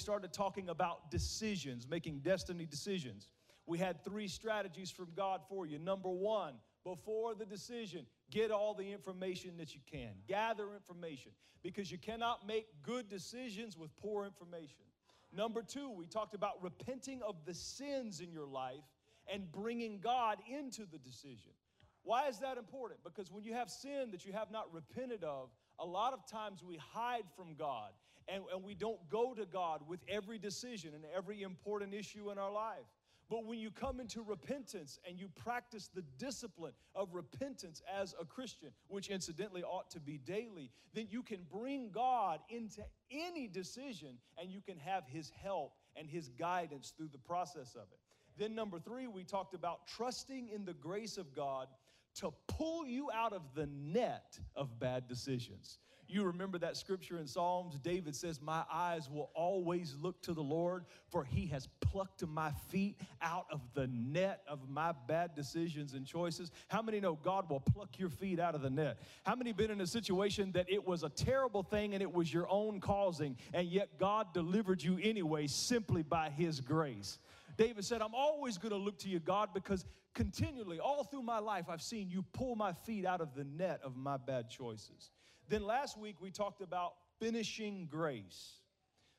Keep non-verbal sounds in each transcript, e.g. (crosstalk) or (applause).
started talking about decisions, making destiny decisions. We had three strategies from God for you. Number one, before the decision, get all the information that you can. Gather information because you cannot make good decisions with poor information. Number two, we talked about repenting of the sins in your life and bringing God into the decision. Why is that important? Because when you have sin that you have not repented of, a lot of times we hide from God and, and we don't go to God with every decision and every important issue in our life. But when you come into repentance and you practice the discipline of repentance as a Christian, which incidentally ought to be daily, then you can bring God into any decision and you can have His help and His guidance through the process of it. Then, number three, we talked about trusting in the grace of God to pull you out of the net of bad decisions. You remember that scripture in Psalms? David says, My eyes will always look to the Lord, for he has plucked my feet out of the net of my bad decisions and choices. How many know God will pluck your feet out of the net? How many been in a situation that it was a terrible thing and it was your own causing, and yet God delivered you anyway simply by his grace? David said, I'm always going to look to you, God, because continually, all through my life, I've seen you pull my feet out of the net of my bad choices. Then last week we talked about finishing grace.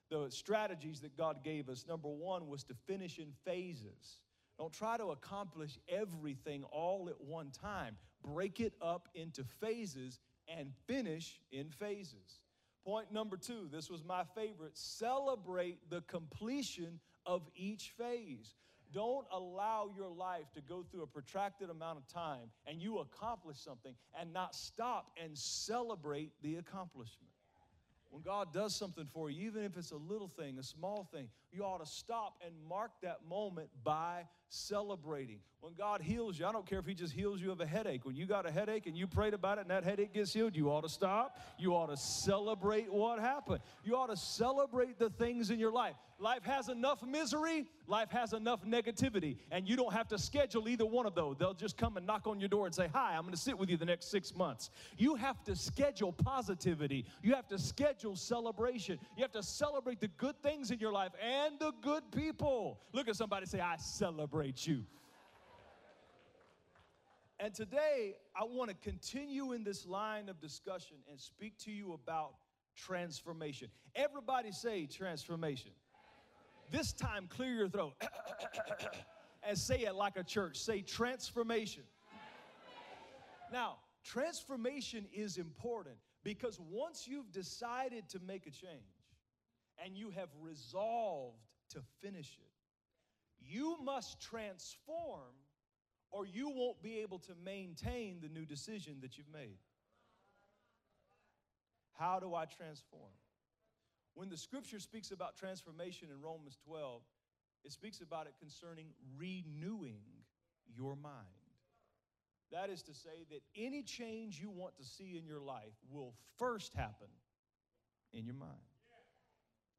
The strategies that God gave us. Number one was to finish in phases. Don't try to accomplish everything all at one time. Break it up into phases and finish in phases. Point number two, this was my favorite celebrate the completion of each phase. Don't allow your life to go through a protracted amount of time and you accomplish something and not stop and celebrate the accomplishment. When God does something for you, even if it's a little thing, a small thing, you ought to stop and mark that moment by celebrating. When God heals you, I don't care if He just heals you of a headache. When you got a headache and you prayed about it and that headache gets healed, you ought to stop. You ought to celebrate what happened. You ought to celebrate the things in your life. Life has enough misery, life has enough negativity, and you don't have to schedule either one of those. They'll just come and knock on your door and say, Hi, I'm going to sit with you the next six months. You have to schedule positivity, you have to schedule celebration, you have to celebrate the good things in your life and the good people. Look at somebody say, I celebrate you. And today, I want to continue in this line of discussion and speak to you about transformation. Everybody say transformation. This time, clear your throat (coughs) and say it like a church. Say transformation. transformation. Now, transformation is important because once you've decided to make a change and you have resolved to finish it, you must transform or you won't be able to maintain the new decision that you've made. How do I transform? When the scripture speaks about transformation in Romans 12, it speaks about it concerning renewing your mind. That is to say, that any change you want to see in your life will first happen in your mind.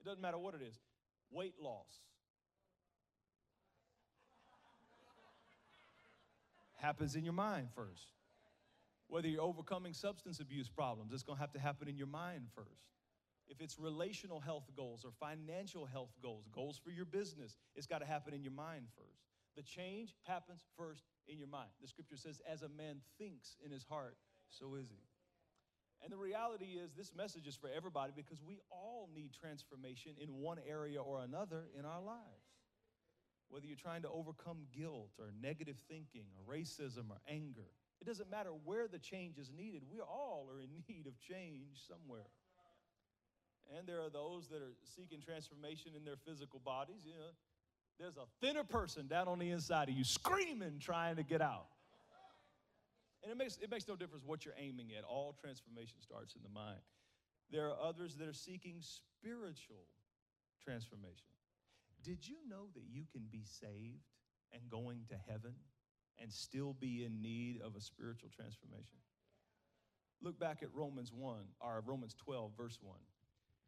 It doesn't matter what it is weight loss happens in your mind first. Whether you're overcoming substance abuse problems, it's going to have to happen in your mind first. If it's relational health goals or financial health goals, goals for your business, it's got to happen in your mind first. The change happens first in your mind. The scripture says, as a man thinks in his heart, so is he. And the reality is, this message is for everybody because we all need transformation in one area or another in our lives. Whether you're trying to overcome guilt or negative thinking or racism or anger, it doesn't matter where the change is needed. We all are in (laughs) need of change somewhere. And there are those that are seeking transformation in their physical bodies. You know, there's a thinner person down on the inside of you screaming, trying to get out. And it makes, it makes no difference what you're aiming at. All transformation starts in the mind. There are others that are seeking spiritual transformation. Did you know that you can be saved and going to heaven and still be in need of a spiritual transformation? Look back at Romans 1, or Romans 12, verse 1.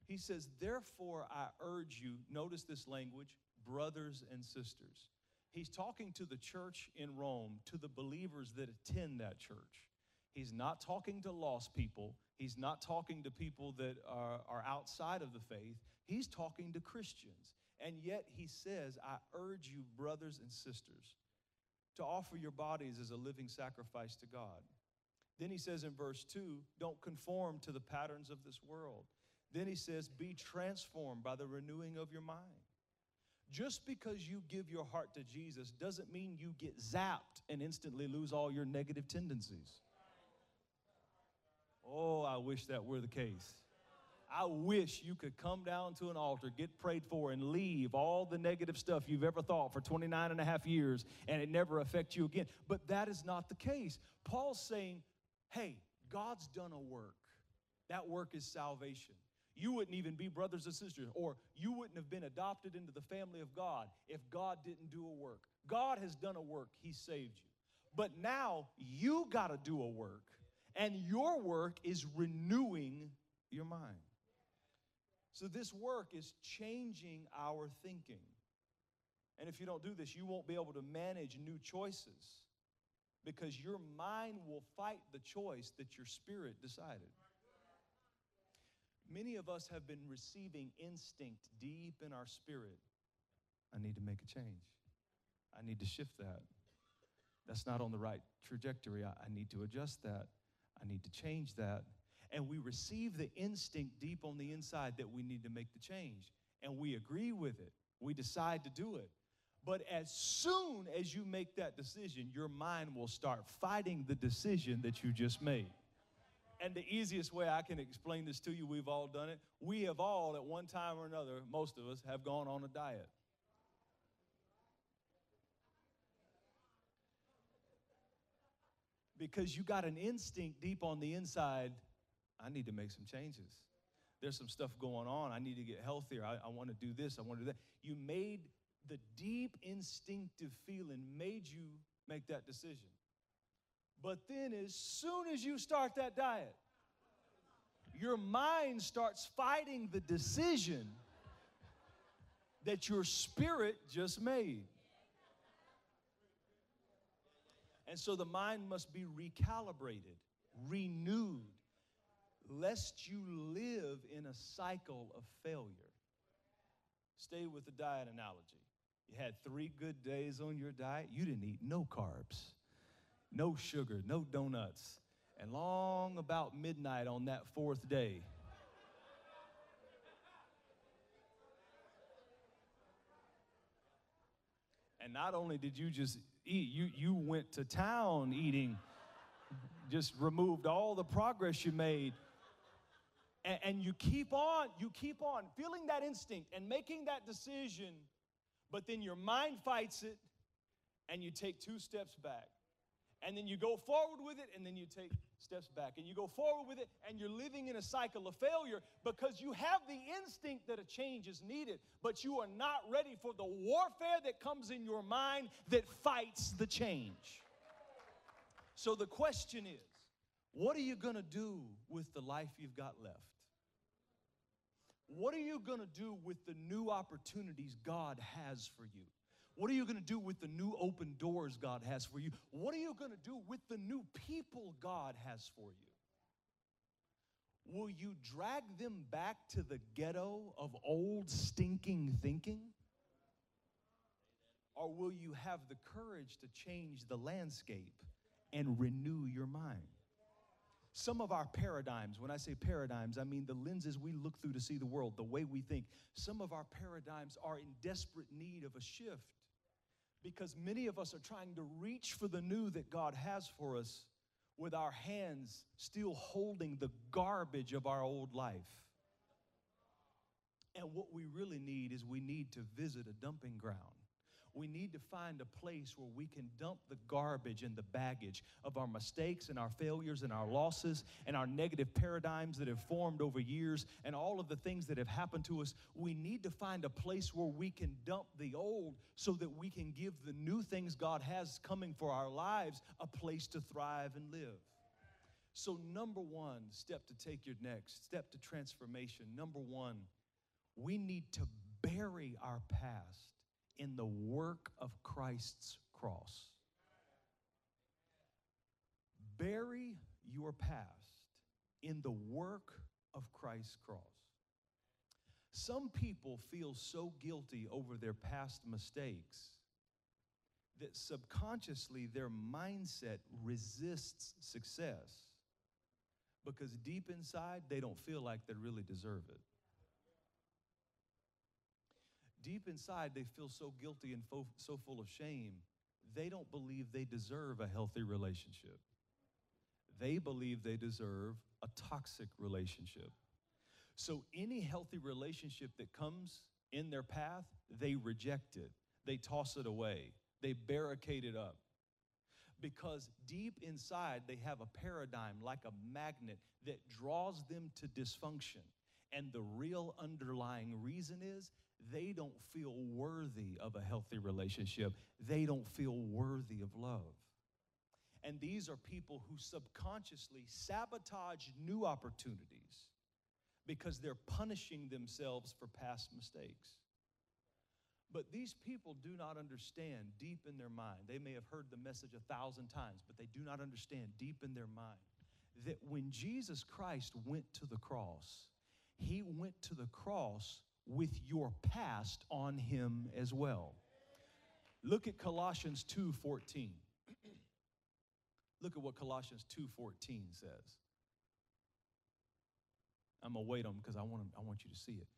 He says, Therefore, I urge you, notice this language, brothers and sisters. He's talking to the church in Rome, to the believers that attend that church. He's not talking to lost people. He's not talking to people that are, are outside of the faith. He's talking to Christians. And yet he says, I urge you, brothers and sisters, to offer your bodies as a living sacrifice to God. Then he says in verse 2, don't conform to the patterns of this world. Then he says, be transformed by the renewing of your mind. Just because you give your heart to Jesus doesn't mean you get zapped and instantly lose all your negative tendencies. Oh, I wish that were the case. I wish you could come down to an altar, get prayed for, and leave all the negative stuff you've ever thought for 29 and a half years and it never affect you again. But that is not the case. Paul's saying, hey, God's done a work. That work is salvation. You wouldn't even be brothers and sisters, or you wouldn't have been adopted into the family of God if God didn't do a work. God has done a work, He saved you. But now you got to do a work, and your work is renewing your mind. So, this work is changing our thinking. And if you don't do this, you won't be able to manage new choices because your mind will fight the choice that your spirit decided. Many of us have been receiving instinct deep in our spirit. I need to make a change. I need to shift that. That's not on the right trajectory. I, I need to adjust that. I need to change that. And we receive the instinct deep on the inside that we need to make the change. And we agree with it. We decide to do it. But as soon as you make that decision, your mind will start fighting the decision that you just made. And the easiest way I can explain this to you, we've all done it. We have all, at one time or another, most of us, have gone on a diet. Because you got an instinct deep on the inside, I need to make some changes. There's some stuff going on. I need to get healthier. I, I want to do this. I want to do that. You made the deep instinctive feeling made you make that decision. But then, as soon as you start that diet, your mind starts fighting the decision that your spirit just made. And so the mind must be recalibrated, renewed, lest you live in a cycle of failure. Stay with the diet analogy. You had three good days on your diet, you didn't eat no carbs no sugar, no donuts. And long about midnight on that fourth day, and not only did you just eat, you, you went to town eating, just removed all the progress you made. And, and you keep on, you keep on feeling that instinct and making that decision, but then your mind fights it and you take two steps back and then you go forward with it, and then you take steps back, and you go forward with it, and you're living in a cycle of failure because you have the instinct that a change is needed, but you are not ready for the warfare that comes in your mind that fights the change. So the question is what are you going to do with the life you've got left? What are you going to do with the new opportunities God has for you? What are you going to do with the new open doors God has for you? What are you going to do with the new people God has for you? Will you drag them back to the ghetto of old stinking thinking? Or will you have the courage to change the landscape and renew your mind? Some of our paradigms, when I say paradigms, I mean the lenses we look through to see the world, the way we think. Some of our paradigms are in desperate need of a shift because many of us are trying to reach for the new that God has for us with our hands still holding the garbage of our old life. And what we really need is we need to visit a dumping ground we need to find a place where we can dump the garbage and the baggage of our mistakes and our failures and our losses and our negative paradigms that have formed over years and all of the things that have happened to us. We need to find a place where we can dump the old so that we can give the new things God has coming for our lives a place to thrive and live. So, number one step to take your next step to transformation, number one, we need to bury our past in the work of Christ's cross. Bury your past in the work of Christ's cross. Some people feel so guilty over their past mistakes that subconsciously their mindset resists success because deep inside they don't feel like they really deserve it. Deep inside they feel so guilty and fo- so full of shame, they don't believe they deserve a healthy relationship. They believe they deserve a toxic relationship. So any healthy relationship that comes in their path, they reject it. They toss it away. They barricade it up. Because deep inside, they have a paradigm like a magnet that draws them to dysfunction. And the real underlying reason is they don't feel worthy of a healthy relationship. They don't feel worthy of love. And these are people who subconsciously sabotage new opportunities because they're punishing themselves for past mistakes. But these people do not understand deep in their mind. They may have heard the message a thousand times, but they do not understand deep in their mind that when Jesus Christ went to the cross, he went to the cross with your past on him as well. Look at Colossians 2:14. Look at what Colossians 2:14 says. I'm gonna wait on because I want I want you to see it.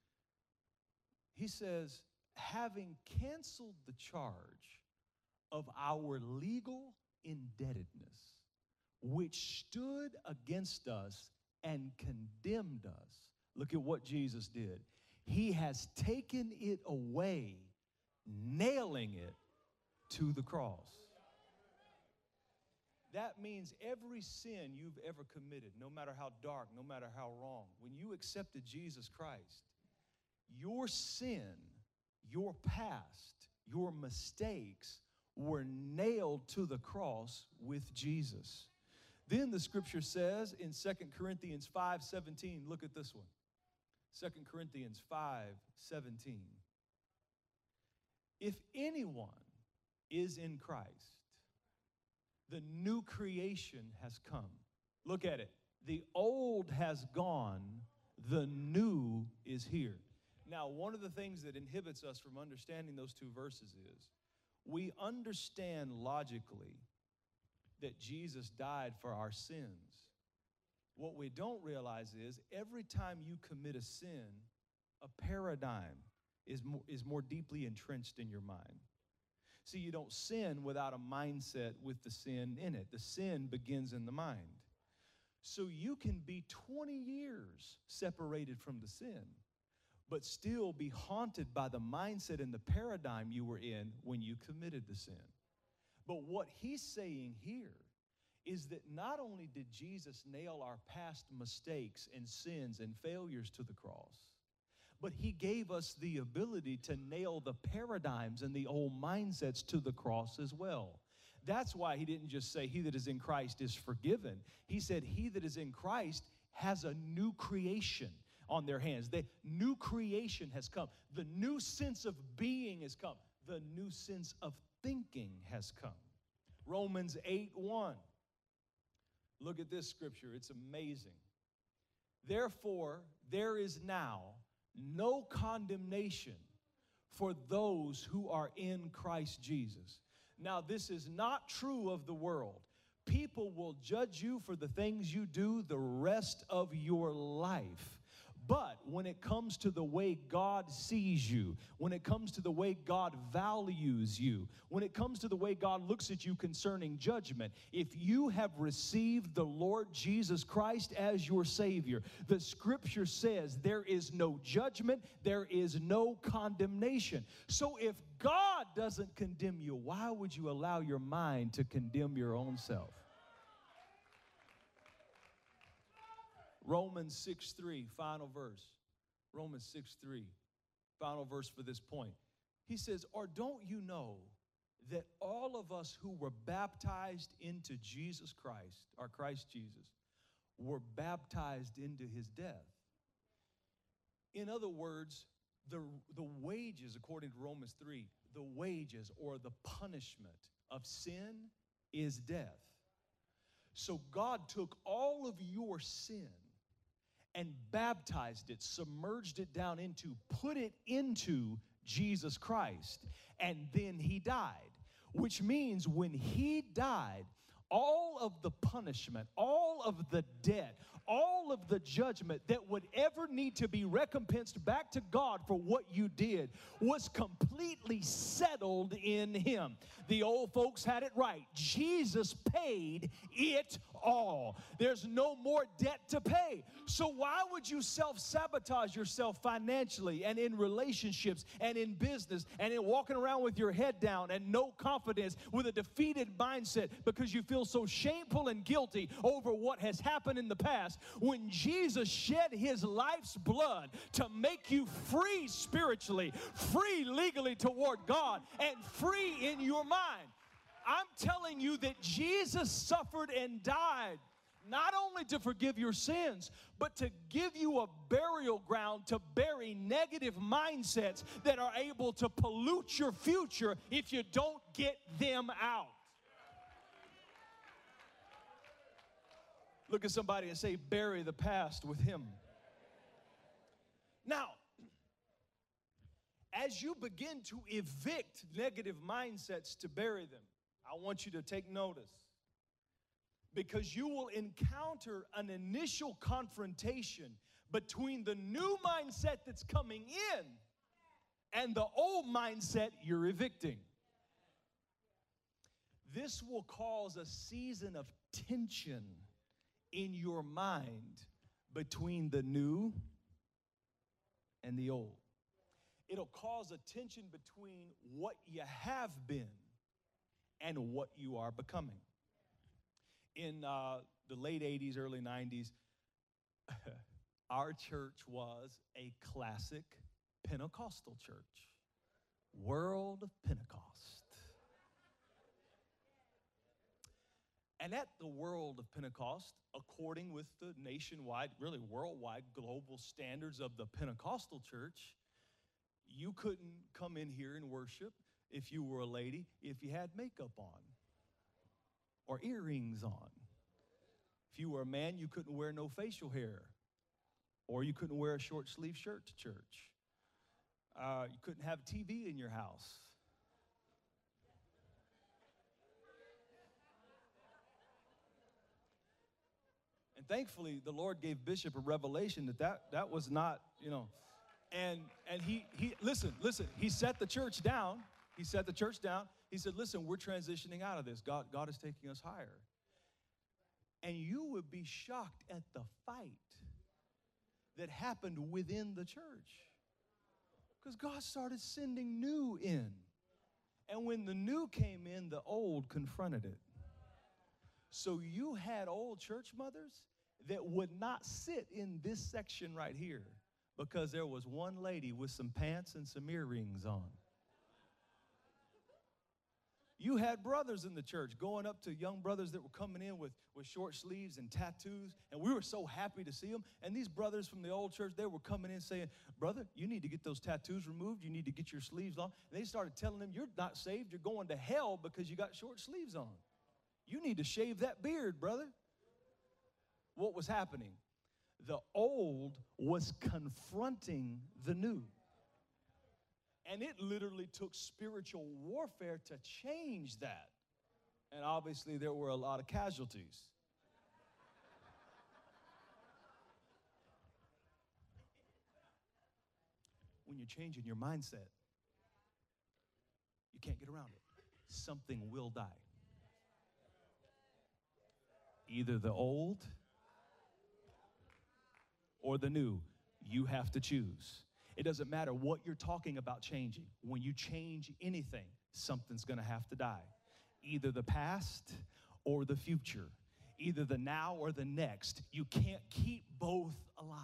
He says, having canceled the charge of our legal indebtedness, which stood against us and condemned us. Look at what Jesus did. He has taken it away, nailing it to the cross. That means every sin you've ever committed, no matter how dark, no matter how wrong, when you accepted Jesus Christ, your sin, your past, your mistakes were nailed to the cross with Jesus. Then the scripture says in Second Corinthians 5 17, look at this one. Second Corinthians 5 17. If anyone is in Christ, the new creation has come. Look at it. The old has gone, the new is here. Now, one of the things that inhibits us from understanding those two verses is we understand logically that Jesus died for our sins. What we don't realize is every time you commit a sin, a paradigm is more, is more deeply entrenched in your mind. See, you don't sin without a mindset with the sin in it. The sin begins in the mind. So you can be 20 years separated from the sin, but still be haunted by the mindset and the paradigm you were in when you committed the sin. But what he's saying here is that not only did Jesus nail our past mistakes and sins and failures to the cross, but he gave us the ability to nail the paradigms and the old mindsets to the cross as well. That's why he didn't just say, He that is in Christ is forgiven. He said, He that is in Christ has a new creation on their hands. The new creation has come. The new sense of being has come. The new sense of thinking has come. Romans 8 1. Look at this scripture, it's amazing. Therefore, there is now no condemnation for those who are in Christ Jesus. Now, this is not true of the world. People will judge you for the things you do the rest of your life. But when it comes to the way God sees you, when it comes to the way God values you, when it comes to the way God looks at you concerning judgment, if you have received the Lord Jesus Christ as your Savior, the scripture says there is no judgment, there is no condemnation. So if God doesn't condemn you, why would you allow your mind to condemn your own self? Romans 6 3, final verse. Romans 6 3, final verse for this point. He says, Or don't you know that all of us who were baptized into Jesus Christ, our Christ Jesus, were baptized into his death? In other words, the, the wages, according to Romans 3, the wages or the punishment of sin is death. So God took all of your sin and baptized it, submerged it down into, put it into Jesus Christ. And then he died, which means when he died, all of the punishment, all of the debt, all of the judgment that would ever need to be recompensed back to God for what you did was completely settled in Him. The old folks had it right. Jesus paid it all. There's no more debt to pay. So, why would you self sabotage yourself financially and in relationships and in business and in walking around with your head down and no confidence with a defeated mindset because you feel so shameful and guilty over what has happened in the past when Jesus shed his life's blood to make you free spiritually, free legally toward God, and free in your mind? I'm telling you that Jesus suffered and died not only to forgive your sins, but to give you a burial ground to bury negative mindsets that are able to pollute your future if you don't get them out. Look at somebody and say, bury the past with him. Now, as you begin to evict negative mindsets to bury them, I want you to take notice because you will encounter an initial confrontation between the new mindset that's coming in and the old mindset you're evicting. This will cause a season of tension in your mind between the new and the old. It'll cause a tension between what you have been and what you are becoming in uh, the late 80s, early 90s, (laughs) our church was a classic Pentecostal church, World of Pentecost. And at the world of Pentecost, according with the nationwide, really worldwide, global standards of the Pentecostal church, you couldn't come in here and worship if you were a lady if you had makeup on or earrings on. If you were a man, you couldn't wear no facial hair, or you couldn't wear a short sleeve shirt to church. Uh, you couldn't have TV in your house. And thankfully, the Lord gave Bishop a revelation that that, that was not, you know, and and he he listen listen he set the church down he set the church down he said, Listen, we're transitioning out of this. God, God is taking us higher. And you would be shocked at the fight that happened within the church. Because God started sending new in. And when the new came in, the old confronted it. So you had old church mothers that would not sit in this section right here because there was one lady with some pants and some earrings on. You had brothers in the church going up to young brothers that were coming in with, with short sleeves and tattoos, and we were so happy to see them. And these brothers from the old church, they were coming in saying, Brother, you need to get those tattoos removed. You need to get your sleeves long. And they started telling them, You're not saved. You're going to hell because you got short sleeves on. You need to shave that beard, brother. What was happening? The old was confronting the new. And it literally took spiritual warfare to change that. And obviously, there were a lot of casualties. when you're changing your mindset, you can't get around it. Something will die. Either the old or the new. You have to choose. It doesn't matter what you're talking about changing. When you change anything, something's gonna have to die. Either the past or the future, either the now or the next. You can't keep both alive.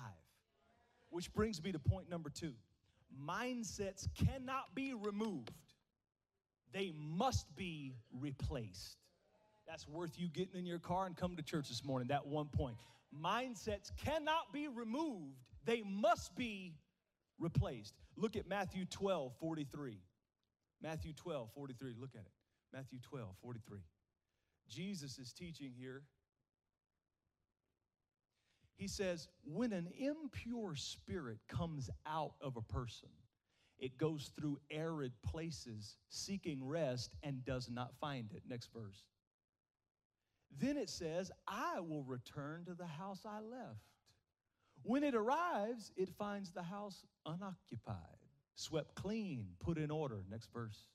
Which brings me to point number two mindsets cannot be removed, they must be replaced. That's worth you getting in your car and coming to church this morning, that one point. Mindsets cannot be removed, they must be replaced. Look at Matthew 12, 43. Matthew 12, 43. Look at it. Matthew 12, 43. Jesus is teaching here. He says, when an impure spirit comes out of a person, it goes through arid places seeking rest and does not find it. Next verse. Then it says, I will return to the house I left. When it arrives, it finds the house unoccupied, swept clean, put in order. Next verse.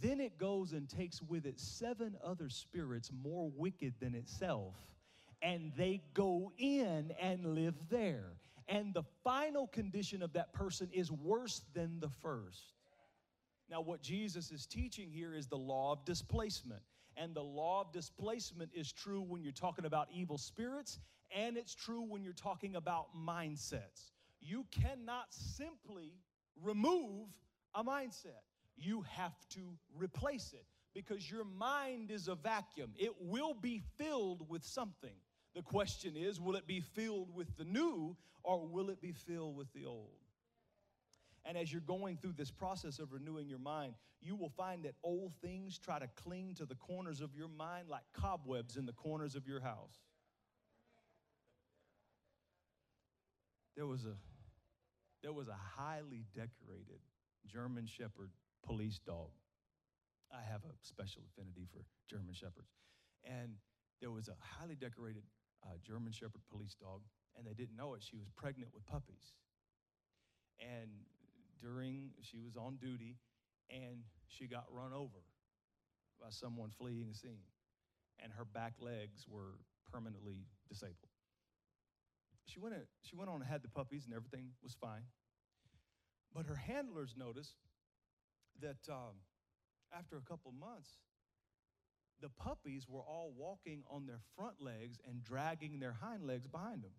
Then it goes and takes with it seven other spirits more wicked than itself, and they go in and live there. And the final condition of that person is worse than the first. Now, what Jesus is teaching here is the law of displacement. And the law of displacement is true when you're talking about evil spirits, and it's true when you're talking about mindsets. You cannot simply remove a mindset, you have to replace it because your mind is a vacuum. It will be filled with something. The question is will it be filled with the new or will it be filled with the old? And as you're going through this process of renewing your mind, you will find that old things try to cling to the corners of your mind like cobwebs in the corners of your house. There was a there was a highly decorated German shepherd police dog. I have a special affinity for German shepherds. And there was a highly decorated uh, German shepherd police dog, and they didn't know it. She was pregnant with puppies. And during, she was on duty, and she got run over by someone fleeing the scene. And her back legs were permanently disabled. She went, she went on and had the puppies, and everything was fine. But her handlers noticed that um, after a couple months, the puppies were all walking on their front legs and dragging their hind legs behind them.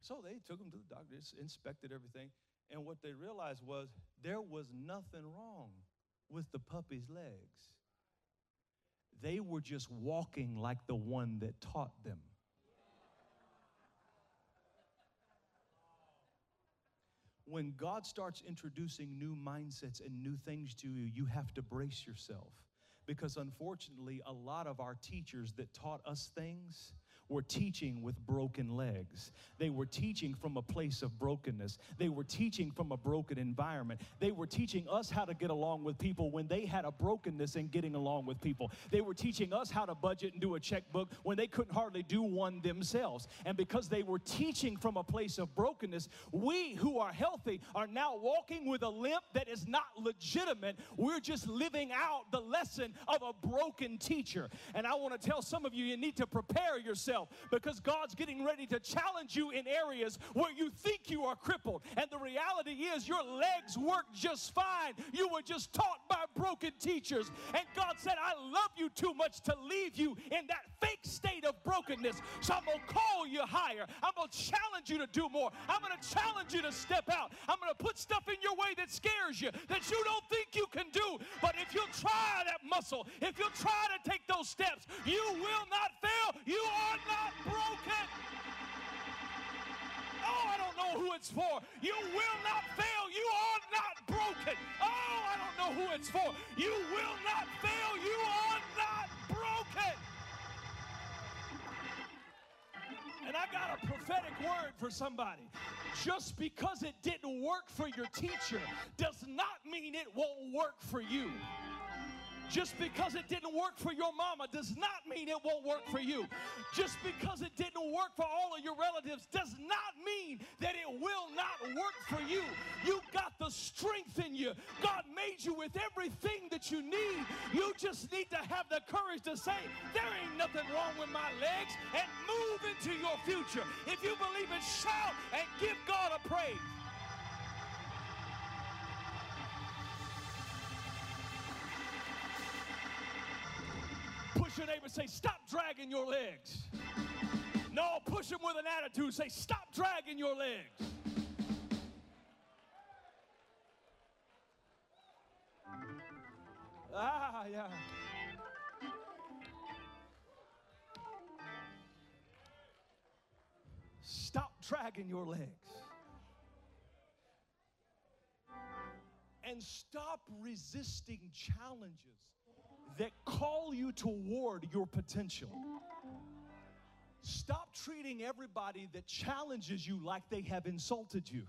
So they took them to the doctor, inspected everything, and what they realized was there was nothing wrong with the puppy's legs. They were just walking like the one that taught them. When God starts introducing new mindsets and new things to you, you have to brace yourself. Because unfortunately, a lot of our teachers that taught us things, were teaching with broken legs. They were teaching from a place of brokenness. They were teaching from a broken environment. They were teaching us how to get along with people when they had a brokenness in getting along with people. They were teaching us how to budget and do a checkbook when they couldn't hardly do one themselves. And because they were teaching from a place of brokenness, we who are healthy are now walking with a limp that is not legitimate. We're just living out the lesson of a broken teacher. And I want to tell some of you, you need to prepare yourself yourself because God's getting ready to challenge you in areas where you think you are crippled. And the reality is, your legs work just fine. You were just taught by broken teachers. And God said, I love you too much to leave you in that fake state of brokenness. So I'm going to call you higher. I'm going to challenge you to do more. I'm going to challenge you to step out. I'm going to put stuff in your way that scares you, that you don't think you can do. But if you'll try that muscle, if you'll try to take those steps, you will not fail. You are not broken. Oh, I don't know who it's for. You will not fail. You are not broken. Oh, I don't know who it's for. You will not fail. You are not broken. And I got a prophetic word for somebody. Just because it didn't work for your teacher does not mean it won't work for you. Just because it didn't work for your mama does not mean it won't work for you. Just because it didn't work for all of your relatives does not mean that it will not work for you. You got the strength in you. God made you with everything that you need. You just need to have the courage to say, There ain't nothing wrong with my legs, and move into your future. If you believe it, shout and give God a praise. Neighbor say, Stop dragging your legs. No, push him with an attitude. Say, Stop dragging your legs. Ah, yeah. Stop dragging your legs. And stop resisting challenges that call you toward your potential. Stop treating everybody that challenges you like they have insulted you.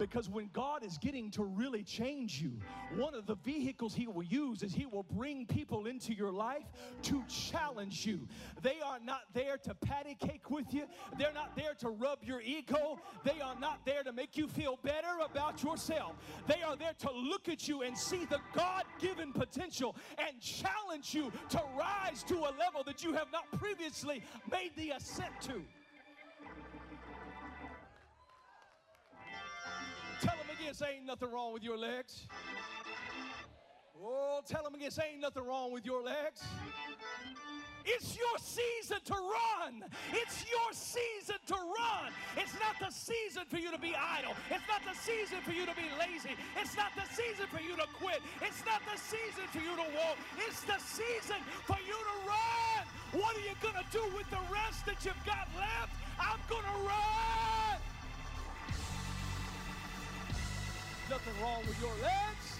Because when God is getting to really change you, one of the vehicles He will use is He will bring people into your life to challenge you. They are not there to patty cake with you, they're not there to rub your ego, they are not there to make you feel better about yourself. They are there to look at you and see the God given potential and challenge you to rise to a level that you have not previously made the ascent to. Tell them again, say ain't nothing wrong with your legs. Oh, tell them again, say ain't nothing wrong with your legs. It's your season to run. It's your season to run. It's not the season for you to be idle. It's not the season for you to be lazy. It's not the season for you to quit. It's not the season for you to walk. It's the season for you to run. What are you going to do with the rest that you've got left? I'm going to run. Nothing wrong with your legs.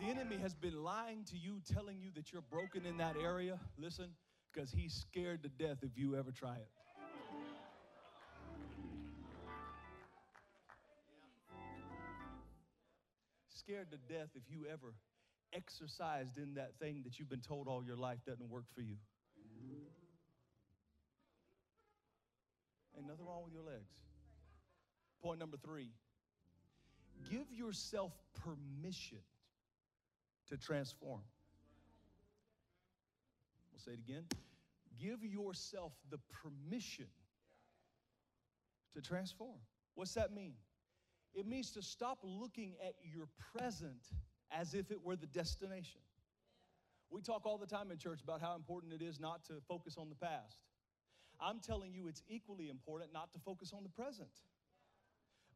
The enemy has been lying to you, telling you that you're broken in that area. Listen, because he's scared to death if you ever try it. Scared to death if you ever exercised in that thing that you've been told all your life doesn't work for you. Ain't nothing wrong with your legs. Point number three give yourself permission to transform. We'll say it again. Give yourself the permission to transform. What's that mean? It means to stop looking at your present as if it were the destination. We talk all the time in church about how important it is not to focus on the past. I'm telling you, it's equally important not to focus on the present.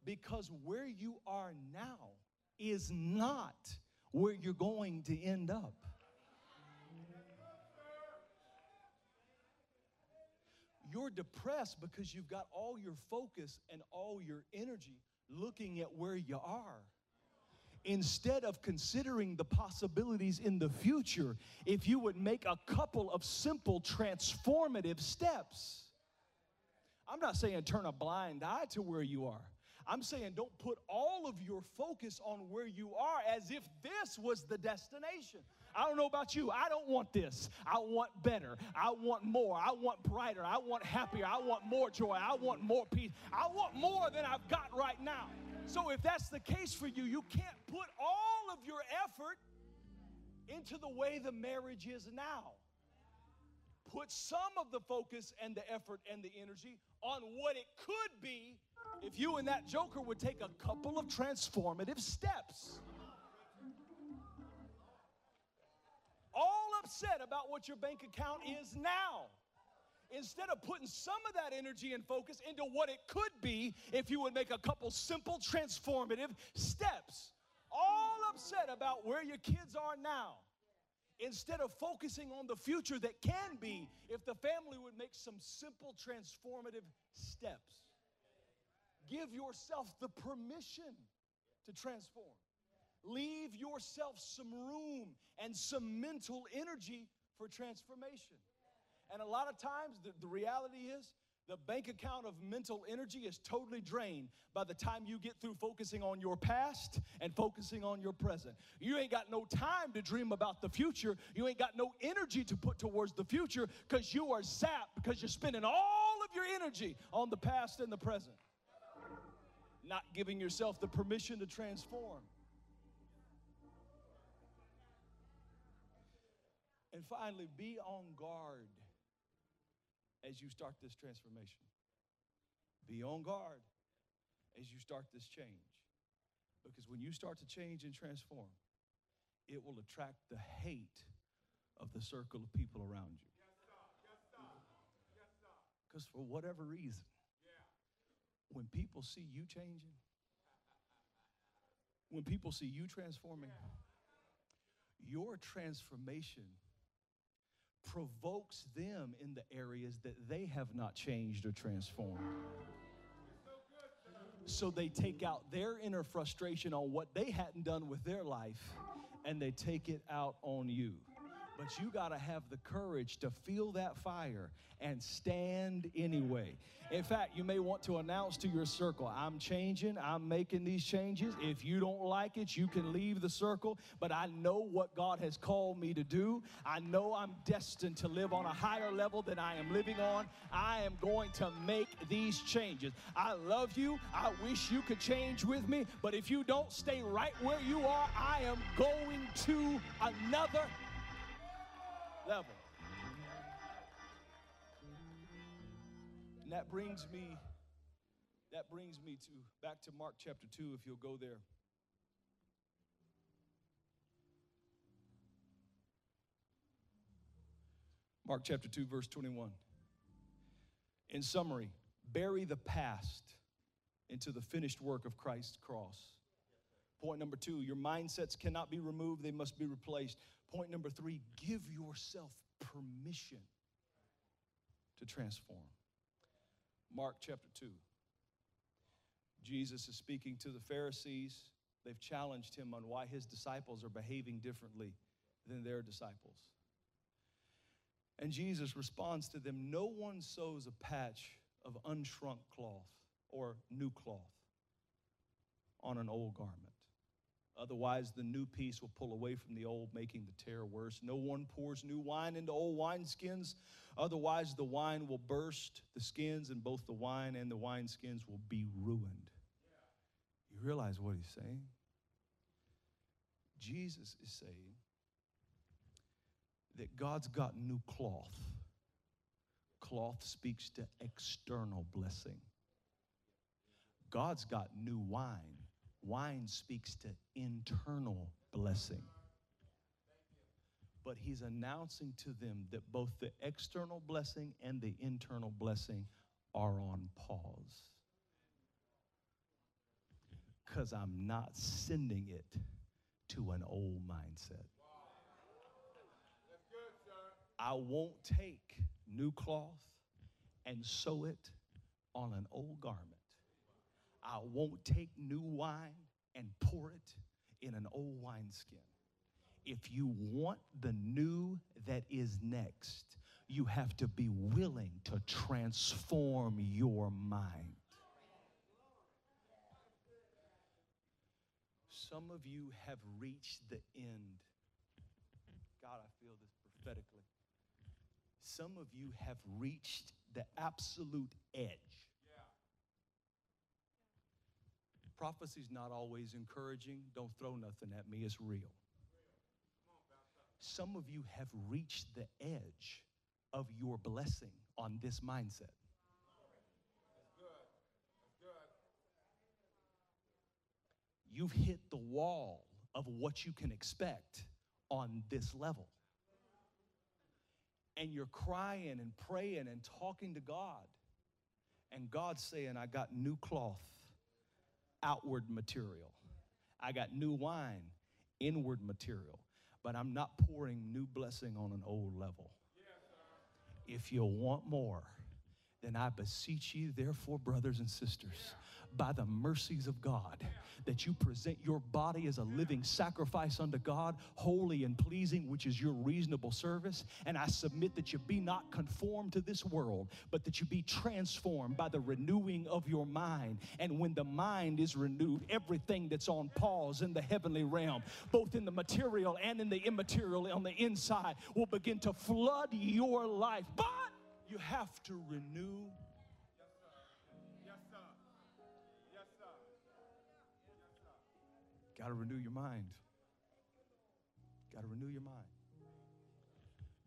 Because where you are now is not where you're going to end up. You're depressed because you've got all your focus and all your energy looking at where you are. Instead of considering the possibilities in the future, if you would make a couple of simple transformative steps. I'm not saying turn a blind eye to where you are. I'm saying don't put all of your focus on where you are as if this was the destination. I don't know about you. I don't want this. I want better. I want more. I want brighter. I want happier. I want more joy. I want more peace. I want more than I've got right now. So if that's the case for you, you can't put all of your effort into the way the marriage is now. Put some of the focus and the effort and the energy on what it could be if you and that joker would take a couple of transformative steps. Upset about what your bank account is now. Instead of putting some of that energy and focus into what it could be if you would make a couple simple transformative steps. All upset about where your kids are now instead of focusing on the future that can be if the family would make some simple transformative steps. Give yourself the permission to transform. Leave yourself some room and some mental energy for transformation. And a lot of times, the, the reality is, the bank account of mental energy is totally drained by the time you get through focusing on your past and focusing on your present. You ain't got no time to dream about the future. You ain't got no energy to put towards the future because you are zapped because you're spending all of your energy on the past and the present. Not giving yourself the permission to transform. And finally, be on guard as you start this transformation. Be on guard as you start this change. Because when you start to change and transform, it will attract the hate of the circle of people around you. Because for whatever reason, when people see you changing, when people see you transforming, your transformation provokes them in the areas that they have not changed or transformed. So they take out their inner frustration on what they hadn't done with their life and they take it out on you. But you got to have the courage to feel that fire and stand anyway. In fact, you may want to announce to your circle, I'm changing, I'm making these changes. If you don't like it, you can leave the circle, but I know what God has called me to do. I know I'm destined to live on a higher level than I am living on. I am going to make these changes. I love you. I wish you could change with me, but if you don't stay right where you are, I am going to another level. And that brings me that brings me to back to Mark chapter 2 if you'll go there. Mark chapter 2 verse 21. In summary, bury the past into the finished work of Christ's cross. Point number 2, your mindsets cannot be removed, they must be replaced. Point number three give yourself permission to transform. Mark chapter 2. Jesus is speaking to the Pharisees. They've challenged him on why his disciples are behaving differently than their disciples. And Jesus responds to them No one sews a patch of unshrunk cloth or new cloth on an old garment. Otherwise, the new piece will pull away from the old, making the tear worse. No one pours new wine into old wineskins. Otherwise, the wine will burst the skins, and both the wine and the wineskins will be ruined. You realize what he's saying? Jesus is saying that God's got new cloth. Cloth speaks to external blessing. God's got new wine Wine speaks to internal blessing. But he's announcing to them that both the external blessing and the internal blessing are on pause. Because I'm not sending it to an old mindset. I won't take new cloth and sew it on an old garment. I won't take new wine and pour it in an old wineskin. If you want the new that is next, you have to be willing to transform your mind. Some of you have reached the end. God, I feel this prophetically. Some of you have reached the absolute edge Prophecy's not always encouraging. Don't throw nothing at me, it's real. Some of you have reached the edge of your blessing on this mindset. You've hit the wall of what you can expect on this level. And you're crying and praying and talking to God. And God's saying, I got new cloth outward material. I got new wine, inward material, but I'm not pouring new blessing on an old level. If you want more, then I beseech you, therefore, brothers and sisters, by the mercies of God that you present your body as a living sacrifice unto God, holy and pleasing, which is your reasonable service. And I submit that you be not conformed to this world, but that you be transformed by the renewing of your mind. And when the mind is renewed, everything that's on pause in the heavenly realm, both in the material and in the immaterial on the inside, will begin to flood your life. But you have to renew Got to renew your mind. Got to renew your mind.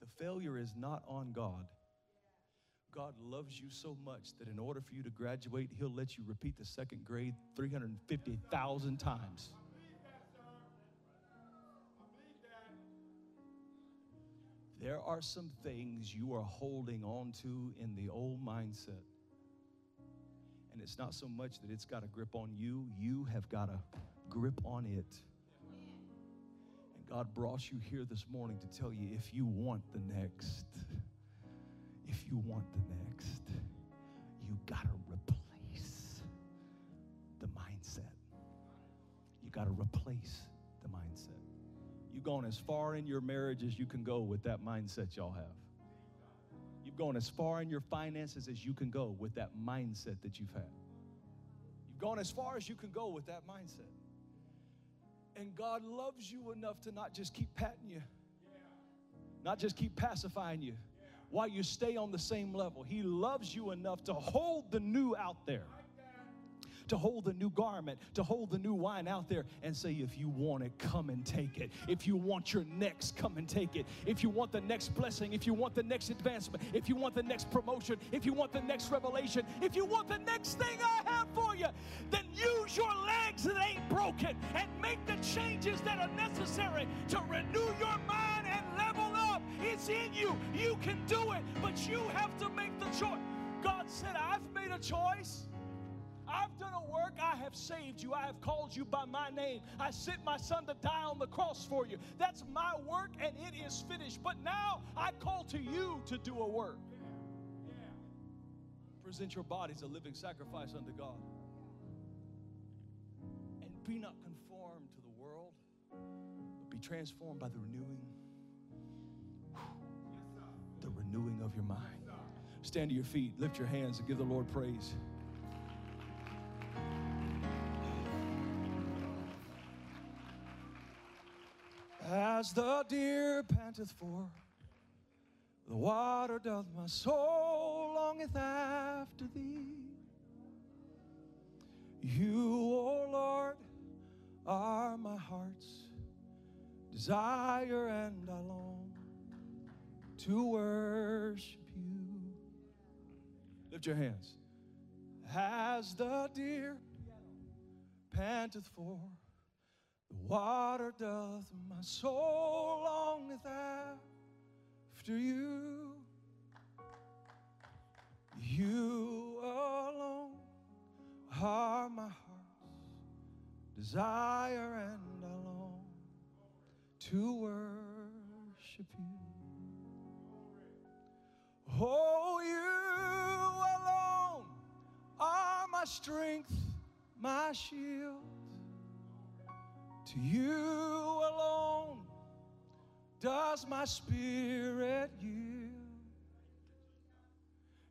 The failure is not on God. God loves you so much that in order for you to graduate, He'll let you repeat the second grade 350,000 times. There are some things you are holding on to in the old mindset. And it's not so much that it's got a grip on you, you have got a grip on it. And God brought you here this morning to tell you if you want the next, if you want the next, you got to replace the mindset. You got to replace the mindset. You've gone as far in your marriage as you can go with that mindset y'all have. You've gone as far in your finances as you can go with that mindset that you've had. You've gone as far as you can go with that mindset. And God loves you enough to not just keep patting you, not just keep pacifying you while you stay on the same level. He loves you enough to hold the new out there to hold the new garment, to hold the new wine out there and say, if you want it, come and take it. If you want your next, come and take it. If you want the next blessing, if you want the next advancement, if you want the next promotion, if you want the next revelation, if you want the next thing I have for you, then use your legs that ain't broken and make the changes that are necessary to renew your mind and level up. It's in you. You can do it, but you have to make the choice. God said, I've made a choice. I've done a work. I have saved you. I have called you by my name. I sent my son to die on the cross for you. That's my work and it is finished. But now I call to you to do a work. Present your bodies a living sacrifice unto God. And be not conformed to the world, but be transformed by the renewing. The renewing of your mind. Stand to your feet, lift your hands, and give the Lord praise. As the deer panteth for the water, doth my soul longeth after thee. You, O Lord, are my heart's desire, and I long to worship you. Lift your hands. As the deer panteth for water doth my soul longeth after you. You alone are my heart's desire, and I long to worship you. Oh, you alone are my strength, my shield. To you alone does my spirit yield.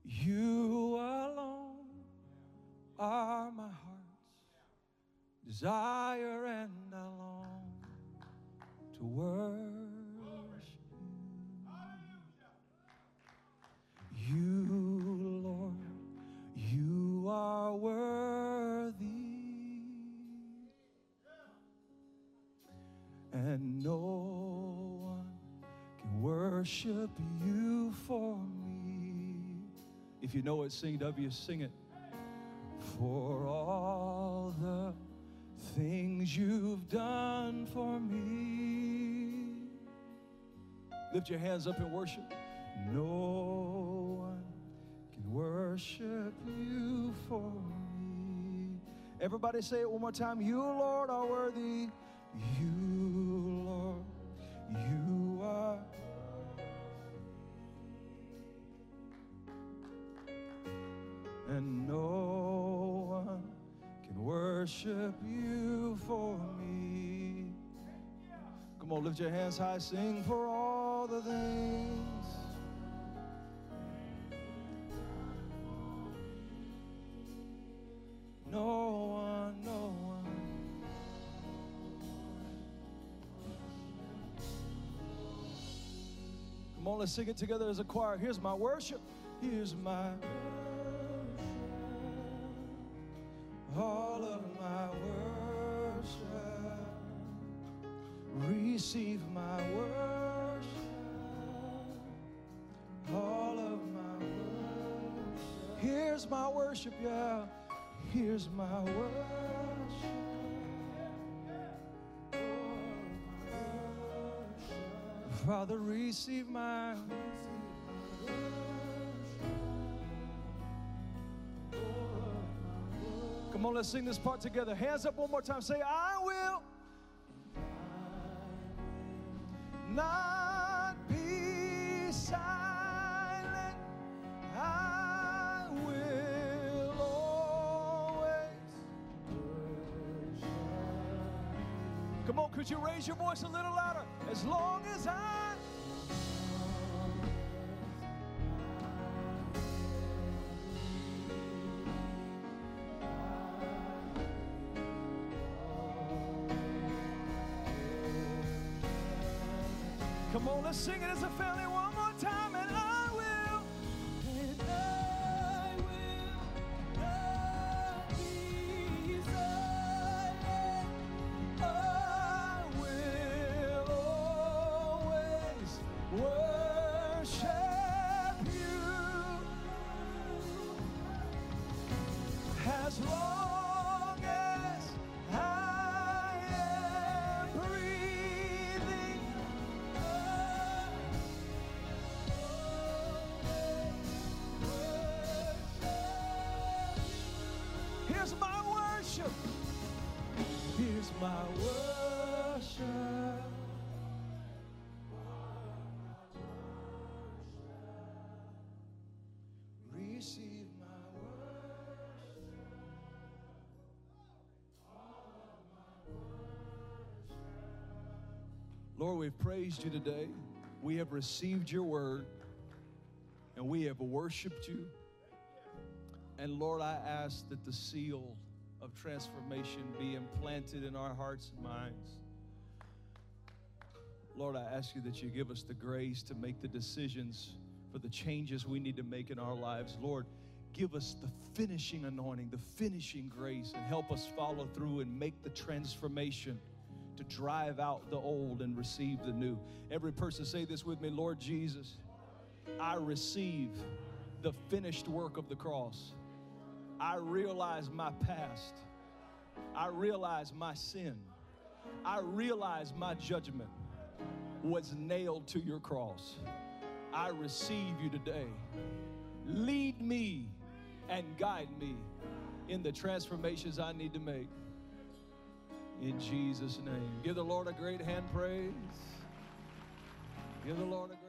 You alone are my heart's desire, and I long to worship you. You, Lord, you are worthy. And no one can worship you for me. If you know it, sing W, sing it. For all the things you've done for me. Lift your hands up in worship. No one can worship you for me. Everybody say it one more time. You, Lord, are worthy. You, lift your hands high, sing for all the things. No one, no one. Come on, let's sing it together as a choir. Here's my worship. Here's my Father, receive my Come on, let's sing this part together. Hands up one more time. Say, I will. not be silent. I will always. Come on, could you raise your voice a little louder? As long as I. Come on, let's sing it as a family Lord, we've praised you today. We have received your word and we have worshiped you. And Lord, I ask that the seal of transformation be implanted in our hearts and minds. Lord, I ask you that you give us the grace to make the decisions for the changes we need to make in our lives. Lord, give us the finishing anointing, the finishing grace, and help us follow through and make the transformation to drive out the old and receive the new. Every person say this with me Lord Jesus, I receive the finished work of the cross. I realize my past. I realize my sin. I realize my judgment was nailed to your cross. I receive you today. Lead me and guide me in the transformations I need to make. In Jesus' name. Give the Lord a great hand praise. Give the Lord a